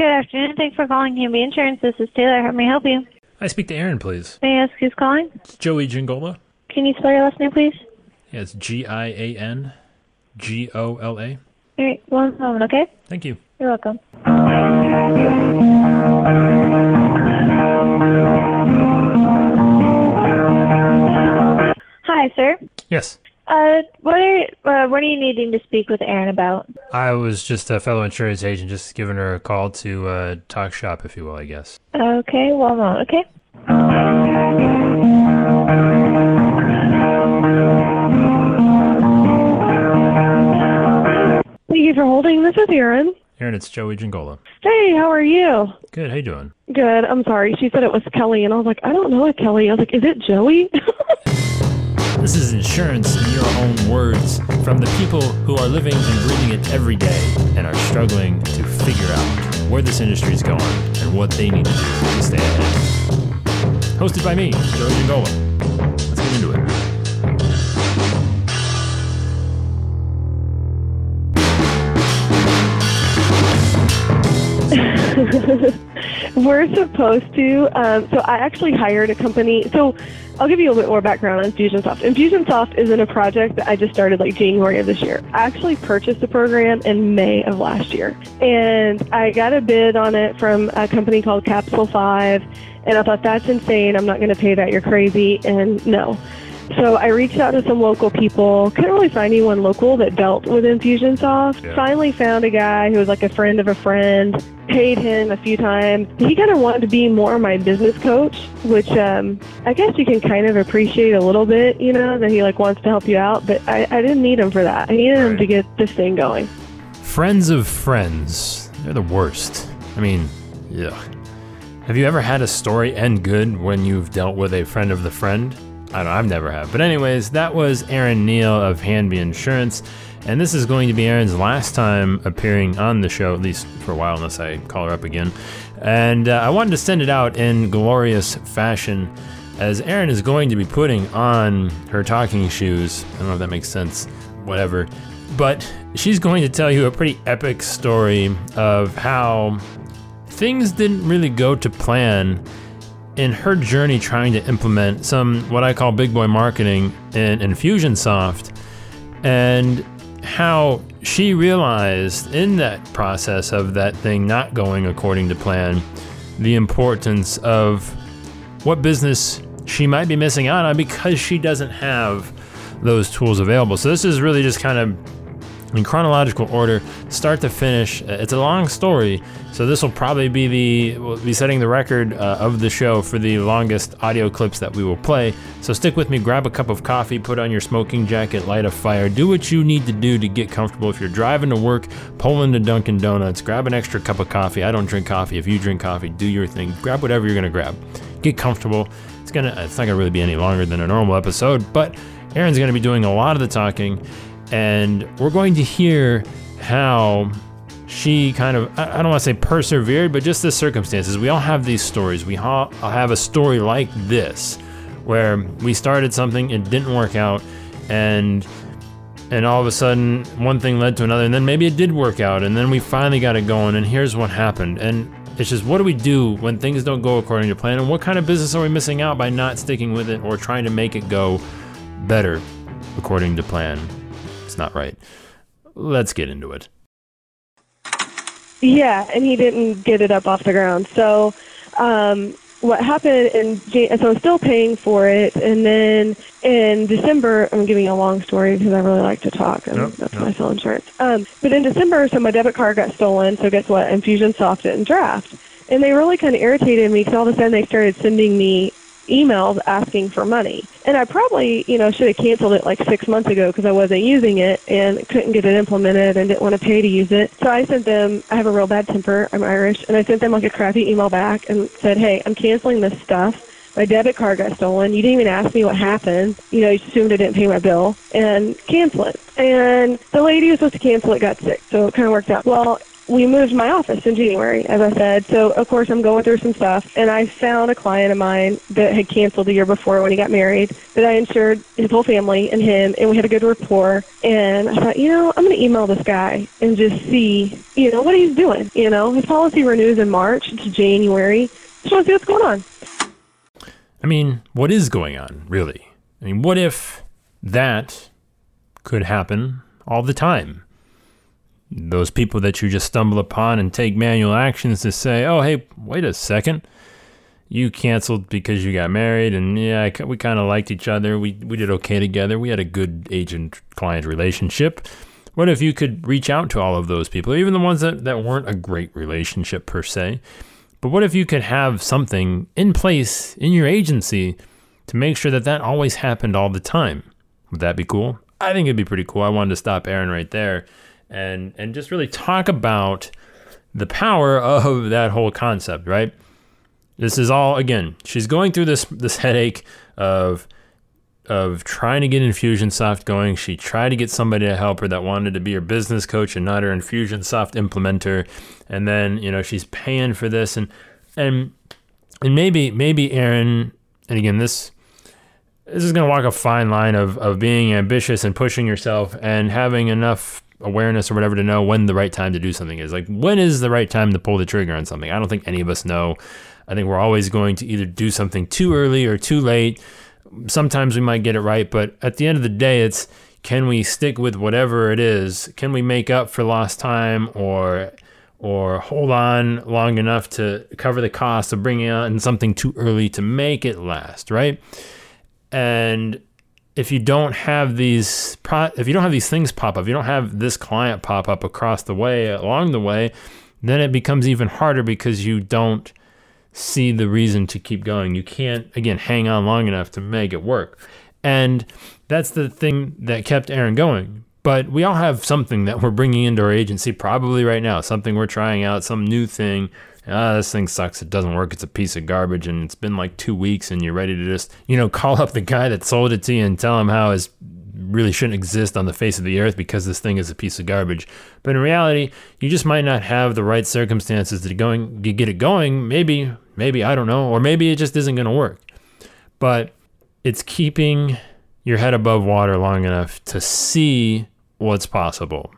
Good afternoon. Thanks for calling Hamby Insurance. This is Taylor. How may I help you? I speak to Aaron, please. May I ask who's calling? It's Joey Giangola. Can you spell your last name, please? Yeah, it's G I A N G O L A. All right, one moment, okay? Thank you. You're welcome. Hi, sir. Yes. Uh, what are uh, what are you needing to speak with Aaron about? I was just a fellow insurance agent, just giving her a call to uh, talk shop, if you will, I guess. Okay, well, moment, okay? Thank you for holding. This is Erin. Aaron, it's Joey Giangola. Hey, how are you? Good. How you doing? Good. I'm sorry. She said it was Kelly, and I was like, I don't know a Kelly. I was like, is it Joey? This is insurance in your own words from the people who are living and breathing it every day and are struggling to figure out where this industry is going and what they need to do to stay ahead. Hosted by me, Joey Giangola. Let's get into it. We're supposed to. Um, so I actually hired a company. So I'll give you a little bit more background on Infusionsoft. Infusionsoft is in a project that I just started like January of this year. I actually purchased the program in May of last year, and I got a bid on it from a company called Capsule Five. And I thought that's insane. I'm not going to pay that. You're crazy. And no. So I reached out to some local people. Couldn't really find anyone local that dealt with Infusionsoft. Yeah. Finally found a guy who was like a friend of a friend. Paid him a few times. He kind of wanted to be more my business coach, which um, I guess you can kind of appreciate a little bit. You know that he like wants to help you out, but I, I didn't need him for that. I needed him to get this thing going. Friends of friends. They're the worst. I mean, yeah. Have you ever had a story end good when you've dealt with a friend of the friend? I don't know, I've never have. But anyways, that was Aaron Neal of Hanby Insurance. And this is going to be Aaron's last time appearing on the show, at least for a while, unless I call her up again. And uh, I wanted to send it out in glorious fashion, as Aaron is going to be putting on her talking shoes. I don't know if that makes sense, whatever. But she's going to tell you a pretty epic story of how things didn't really go to plan in her journey trying to implement some what I call big boy marketing in Infusionsoft and how she realized in that process of that thing not going according to plan the importance of what business she might be missing out on because she doesn't have those tools available. So this is really just kind of in chronological order, start to finish. Uh, It's a long story, so this will probably be the we'll be setting the record uh, of the show for the longest audio clips that we will play. So stick with me. Grab a cup of coffee, put on your smoking jacket, light a fire, do what you need to do to get comfortable. If you're driving to work, pull into Dunkin' Donuts, grab an extra cup of coffee. I don't drink coffee. If you drink coffee, do your thing. Grab whatever you're gonna grab. Get comfortable. It's gonna. It's not gonna really be any longer than a normal episode, but Aaron's gonna be doing a lot of the talking and we're going to hear how she kind of I don't want to say persevered, but just the circumstances. We all have these stories. We all have a story like this where we started something, it didn't work out, and and all of a sudden one thing led to another, and then maybe it did work out, and then we finally got it going, and here's what happened. And it's just what do we do when things don't go according to plan, and what kind of business are we missing out by not sticking with it or trying to make it go better according to plan? It's not right. Let's get into it. Yeah, and he didn't get it up off the ground. So, um, what happened in Jan- so I'm still paying for it, and then in December, I'm giving you a long story because I really like to talk, and Yep, that's yep. why I sell insurance. Um, but in December, so my debit card got stolen. So guess what? Infusionsoft didn't draft, and they really kind of irritated me because all of a sudden they started sending me emails asking for money. And I probably, you know, should have canceled it like six months ago because I wasn't using it and couldn't get it implemented and didn't want to pay to use it. So I sent them, I have a real bad temper, I'm Irish, and I sent them like a crappy email back and said, hey, I'm canceling this stuff. My debit card got stolen. You didn't even ask me what happened. You know, you assumed I didn't pay my bill and cancel it. And the lady who was supposed to cancel it got sick, so it kind of worked out. Well, we moved my office in January, as I said. So, of course, I'm going through some stuff, and I found a client of mine that had canceled the year before when he got married that I insured his whole family and him, and we had a good rapport. And I thought, you know, I'm going to email this guy and just see, you know, what he's doing. You know, his policy renews in March to January. Just want to see what's going on. I mean, what is going on, really? I mean, what if that could happen all the time? Those people that you just stumble upon and take manual actions to say, oh, hey, wait a second. You canceled because you got married, and yeah, we kind of liked each other. We, we did okay together. We had a good agent client relationship. What if you could reach out to all of those people, even the ones that, that weren't a great relationship per se? But what if you could have something in place in your agency to make sure that that always happened all the time? Would that be cool? I think it'd be pretty cool. I wanted to stop Aaron right there and and just really talk about the power of that whole concept, right? This is all again, she's going through this this headache of of trying to get Infusionsoft going. She tried to get somebody to help her that wanted to be her business coach and not her Infusionsoft implementer. And then, you know, she's paying for this and and and maybe maybe Aaron and again this this is to walk a fine line of, of being ambitious and pushing yourself and having enough awareness or whatever to know when the right time to do something is. Like, when is the right time to pull the trigger on something? I don't think any of us know. I think we're always going to either do something too early or too late sometimes we might get it right, but at the end of the day, it's can we stick with whatever it is? Can we make up for lost time or or hold on long enough to cover the cost of bringing on something too early to make it last, right? And if you don't have these if you don't have these things pop up, you don't have this client pop up across the way along the way, then it becomes even harder because you don't see the reason to keep going. You can't, again, hang on long enough to make it work. And that's the thing that kept Aaron going. But we all have something that we're bringing into our agency probably right now, something we're trying out, some new thing. Ah, this thing sucks. It doesn't work. It's a piece of garbage. And it's been like two weeks, and you're ready to just, you know, call up the guy that sold it to you and tell him how his really shouldn't exist on the face of the earth because this thing is a piece of garbage. But in reality, you just might not have the right circumstances to going to get it going. Maybe, maybe I don't know, or maybe it just isn't going to work. But it's keeping your head above water long enough to see what's possible.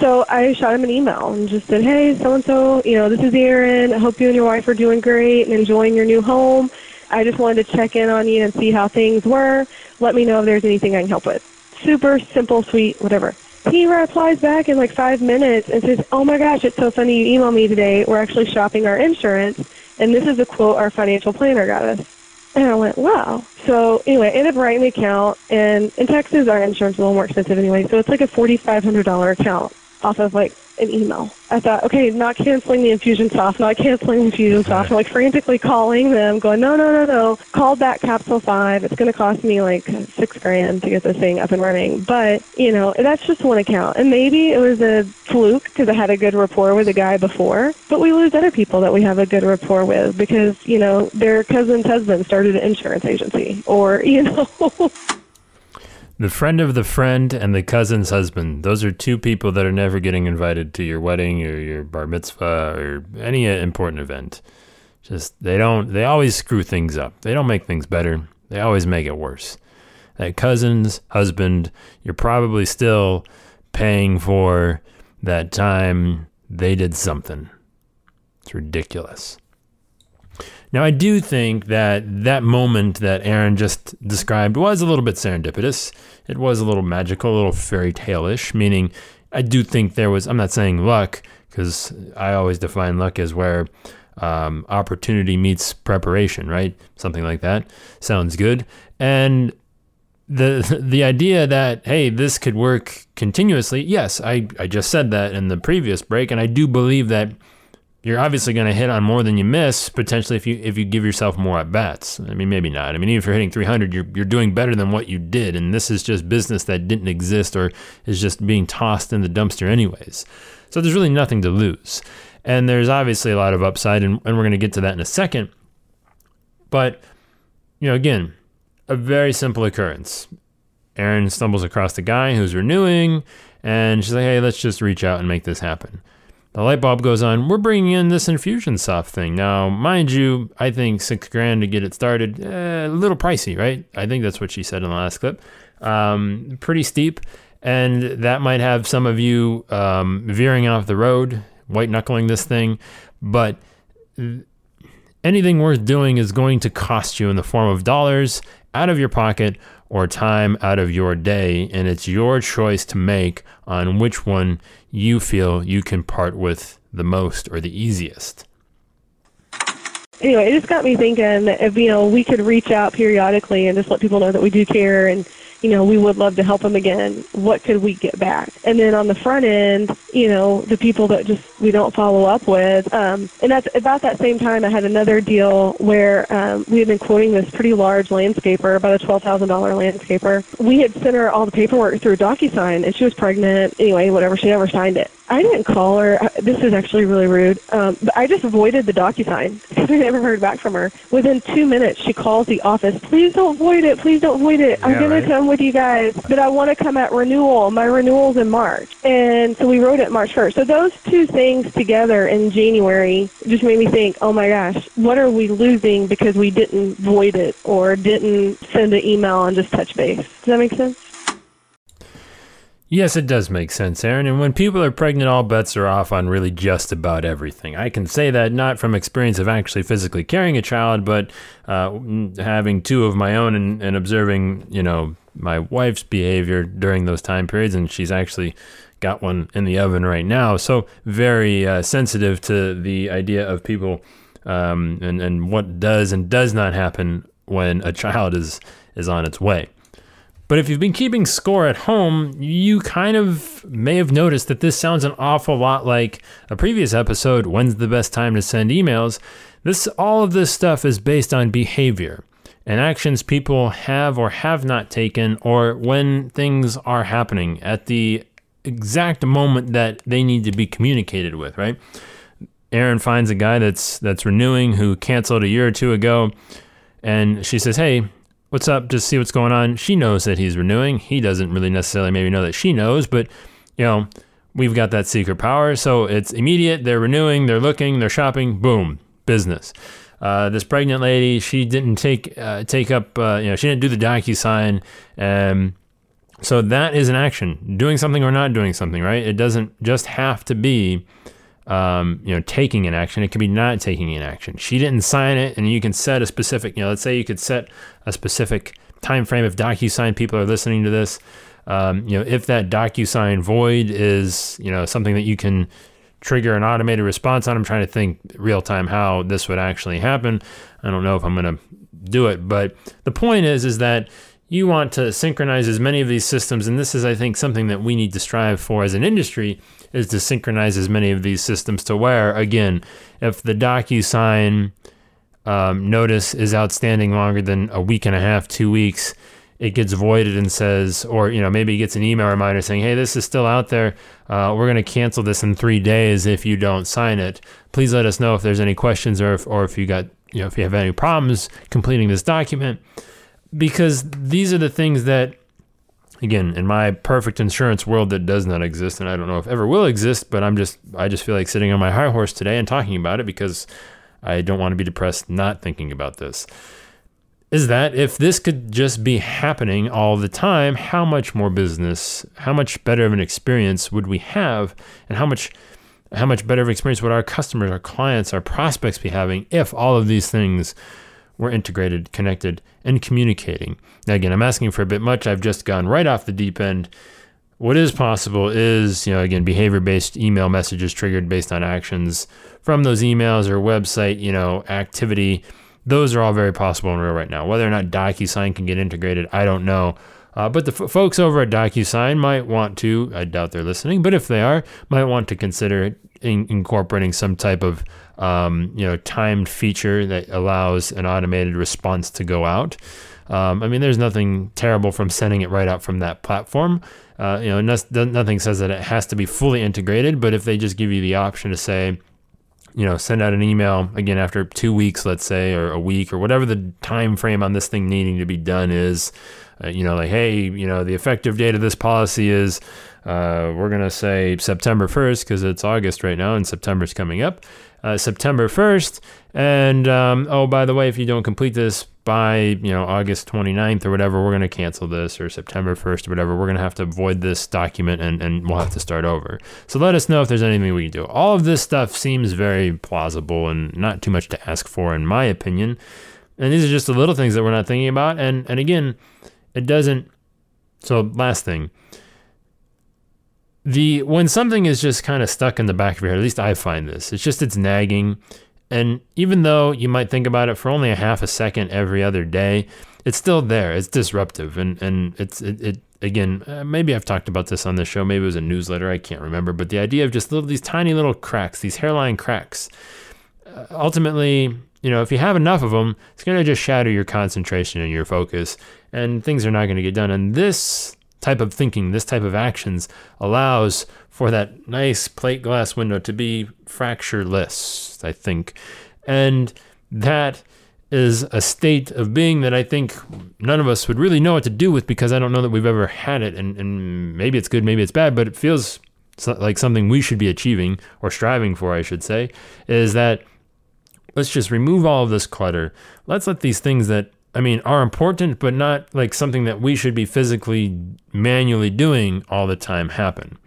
So I shot him an email and just said, "Hey, so and so, you know, this is Erin. I hope you and your wife are doing great and enjoying your new home. I just wanted to check in on you and see how things were. Let me know if there's anything I can help with. Super simple, sweet, whatever. He replies back in like five minutes and says, Oh my gosh, it's so funny you emailed me today. We're actually shopping our insurance, and this is a quote our financial planner got us. And I went, wow. So anyway, I ended up writing the account, and in Texas, our insurance is a little more expensive anyway, so it's like a $4,500 account off of like an email. I thought, okay, not canceling the Infusionsoft, not canceling Infusionsoft. I'm like frantically calling them, going, no, no, no, no. Call back Capsule 5. It's going to cost me like six grand to get this thing up and running. But, you know, that's just one account. And maybe it was a fluke because I had a good rapport with a guy before. But we lose other people that we have a good rapport with because, you know, their cousin's husband started an insurance agency or, you know. The friend of the friend and the cousin's husband. Those are two people that are never getting invited to your wedding or your bar mitzvah or any uh, important event. Just they don't they always screw things up. They don't make things better. They always make it worse. That cousin's husband, you're probably still paying for that time they did something. It's ridiculous. Now, I do think that that moment that Aaron just described was a little bit serendipitous. It was a little magical, a little fairy tale ish, meaning I do think there was, I'm not saying luck, because I always define luck as where um, opportunity meets preparation, right? Something like that. Sounds good. And the the idea that hey this could work continuously yes I, I just said that in the previous break and i do believe that you're obviously going to hit on more than you miss potentially if you if you give yourself more at bats. I mean, maybe not. I mean, even if you're hitting 300, you're you're doing better than what you did, and this is just business that didn't exist or is just being tossed in the dumpster anyways. So there's really nothing to lose, and there's obviously a lot of upside, and, and we're going to get to that in a second. But you know, again, a very simple occurrence. Erin stumbles across the guy who's renewing, And she's like, hey, let's just reach out and make this happen. The light bulb goes on. We're bringing in this Infusionsoft thing. Now, mind you, I think six grand to get it started, eh, a little pricey, right? I think that's what she said in the last clip. Um, pretty steep. And that might have some of you um, veering off the road, white knuckling this thing. But anything worth doing is going to cost you in the form of dollars out of your pocket or time out of your day. And it's your choice to make on which one you feel you can part with the most or the easiest. Anyway, it just got me thinking if, you know, we could reach out periodically and just let people know that we do care and you know, we would love to help them again. What could we get back? And then on the front end, you know, the people that just we don't follow up with. Um, and that's about that same time I had another deal where um, we had been quoting this pretty large landscaper, about a $12,000 landscaper. We had sent her all the paperwork through DocuSign, and she was pregnant. Anyway, whatever, she never signed it. I didn't call her. This is actually really rude. Um, but I just avoided the DocuSign because I never heard back from her. Within two minutes, she calls the office. Please don't void it. Please don't void it. I'm Yeah, going right. to come with you guys, but I want to come at renewal. My renewal's in March. And so we wrote it March 1st. So those two things together in January just made me think, oh my gosh, what are we losing because we didn't void it or didn't send an email and just touch base? Does that make sense? Yes, it does make sense, Aaron. And when people are pregnant, all bets are off on really just about everything. I can say that not from experience of actually physically carrying a child, but uh, having two of my own and, and observing, you know, my wife's behavior during those time periods. And she's actually got one in the oven right now. So very uh, sensitive to the idea of people um, and, and what does and does not happen when a child is, is on its way. But if you've been keeping score at home, you kind of may have noticed that this sounds an awful lot like a previous episode, When's the Best Time to Send Emails? This all of this stuff is based on behavior and actions people have or have not taken or when things are happening at the exact moment that they need to be communicated with, right? Aaron finds a guy that's that's renewing who canceled a year or two ago and she says, "Hey, what's up? Just see what's going on." She knows that he's renewing. He doesn't really necessarily maybe know that she knows, but you know, we've got that secret power, so it's immediate. They're renewing, they're looking, they're shopping. Boom, business. Uh, this pregnant lady, she didn't take uh, take up, uh, you know, she didn't do the DocuSign, and so that is an action, doing something or not doing something, right? It doesn't just have to be um, you know, taking an action. It could be not taking an action. She didn't sign it, and you can set a specific. You know, let's say you could set a specific time frame. If DocuSign people are listening to this, um, you know, if that DocuSign void is, you know, something that you can trigger an automated response on. I'm trying to think real time how this would actually happen. I don't know if I'm going to do it, but the point is, is that you want to synchronize as many of these systems, and this is, I think, something that we need to strive for as an industry is to synchronize as many of these systems to where, again, if the DocuSign um, notice is outstanding longer than a week and a half, two weeks, it gets voided and says, or you know, maybe it gets an email reminder saying, "Hey, this is still out there. Uh, we're going to cancel this in three days if you don't sign it. Please let us know if there's any questions or if, or if you got, you know, if you have any problems completing this document." Because these are the things that again in my perfect insurance world that does not exist and i don't know if ever will exist but i'm just i just feel like sitting on my high horse today and talking about it because i don't want to be depressed not thinking about this. Is that if this could just be happening all the time how much more business how much better of an experience would we have? And how much how much better of an experience would our customers our clients our prospects be having if all of these things were integrated, connected, and communicating. Now, again, I'm asking for a bit much. I've just gone right off the deep end. What is possible is, you know, again, behavior based email messages triggered based on actions from those emails or website, you know, activity. Those are all very possible in real right now. Whether or not DocuSign can get integrated, I don't know. Uh, but the f- folks over at DocuSign might want to, I doubt they're listening, but if they are, might want to consider in- incorporating some type of um, you know timed feature that allows an automated response to go out. Um, I mean, there's nothing terrible from sending it right out from that platform. Uh, you know, no- nothing says that it has to be fully integrated, but if they just give you the option to say, you know, send out an email again after two weeks, let's say, or a week, or whatever the time frame on this thing needing to be done is. Uh, you know, like, hey, you know, the effective date of this policy is Uh, we're going to say September 1st because it's August right now and September's coming up. Uh, September 1st. And um, oh, by the way, if you don't complete this by you know August 29th or whatever, we're going to cancel this or September 1st or whatever. We're going to have to void this document and, and we'll have to start over. So let us know if there's anything we can do. All of this stuff seems very plausible and not too much to ask for, in my opinion. And these are just the little things that we're not thinking about. And and again, it doesn't. So last thing, the when something is just kind of stuck in the back of your head, at least I find this, it's just it's nagging. And even though you might think about it for only a half a second every other day, it's still there. It's disruptive, and and it's it, it again. Uh, maybe I've talked about this on the show. Maybe it was a newsletter. I can't remember. But the idea of just little these tiny little cracks, these hairline cracks, uh, ultimately, you know, if you have enough of them, it's going to just shatter your concentration and your focus, and things are not going to get done. And this type of thinking, this type of actions allows for that nice plate glass window to be fractureless, I think. And that is a state of being that I think none of us would really know what to do with because I don't know that we've ever had it. And, and maybe it's good, maybe it's bad, but it feels like something we should be achieving or striving for, I should say, is that let's just remove all of this clutter. Let's let these things that I mean, are important, but not like something that we should be physically, manually doing all the time happen.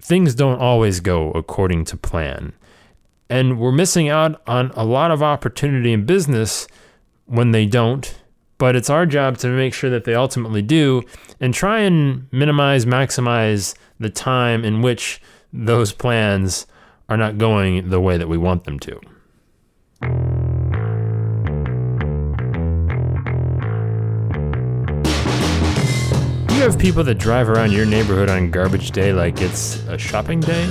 Things don't always go according to plan. And we're missing out on a lot of opportunity in business when they don't. But it's our job to make sure that they ultimately do and try and minimize, maximize the time in which those plans are not going the way that we want them to. Have people that drive around your neighborhood on garbage day like it's a shopping day?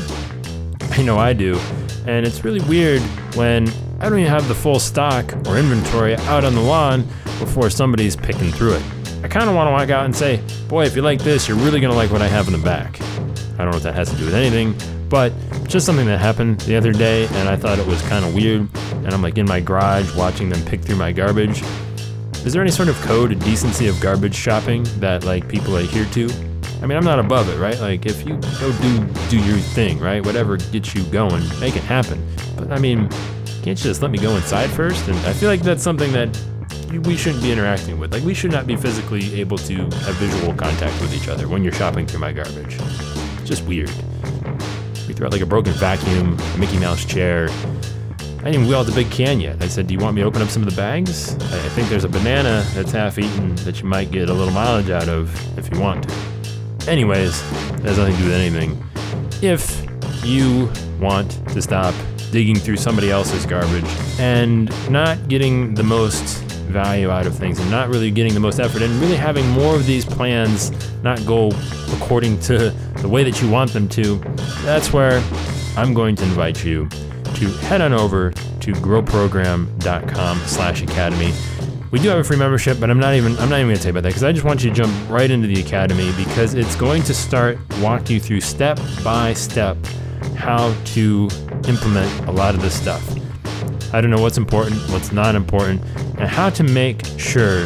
I know I do. And it's really weird when I don't even have the full stock or inventory out on the lawn before somebody's picking through it. I kind of want to walk out and say, boy, if you like this, you're really going to like what I have in the back. I don't know if that has to do with anything, but just something that happened the other day, and I thought it was kind of weird. And I'm like in my garage watching them pick through my garbage, is there any sort of code of decency of garbage shopping that like people adhere to? I mean, I'm not above it, right? Like if you go do do your thing, right? Whatever gets you going, make it happen. But I mean, can't you just let me go inside first? And I feel like that's something that we shouldn't be interacting with. Like we should not be physically able to have visual contact with each other when you're shopping through my garbage. It's just weird. We throw out like a broken vacuum, a Mickey Mouse chair, I didn't wheel out the big can yet. I said, Do you want me to open up some of the bags? I think there's a banana that's half eaten that you might get a little mileage out of if you want. Anyways, that has nothing to do with anything. If you want to stop digging through somebody else's garbage and not getting the most value out of things and not really getting the most effort and really having more of these plans not go according to the way that you want them to, that's where I'm going to invite you to head on over to growprogram.com slash academy. We do have a free membership, but I'm not even I'm not even gonna you about that because I just want you to jump right into the academy because it's going to start walking you through step by step how to implement a lot of this stuff. I don't know what's important, what's not important, and how to make sure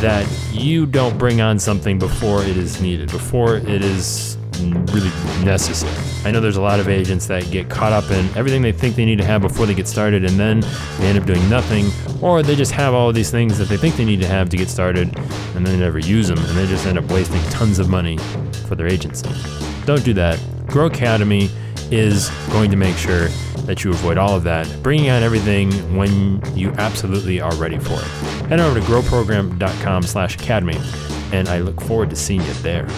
that you don't bring on something before it is needed, before it is really necessary. I know there's a lot of agents that get caught up in everything they think they need to have before they get started, and then they end up doing nothing, or they just have all these things that they think they need to have to get started, and then they never use them, and they just end up wasting tons of money for their agency. Don't do that. Grow Academy is going to make sure that you avoid all of that, bringing on everything when you absolutely are ready for it. Head over to growprogram.com slash academy, and I look forward to seeing you there.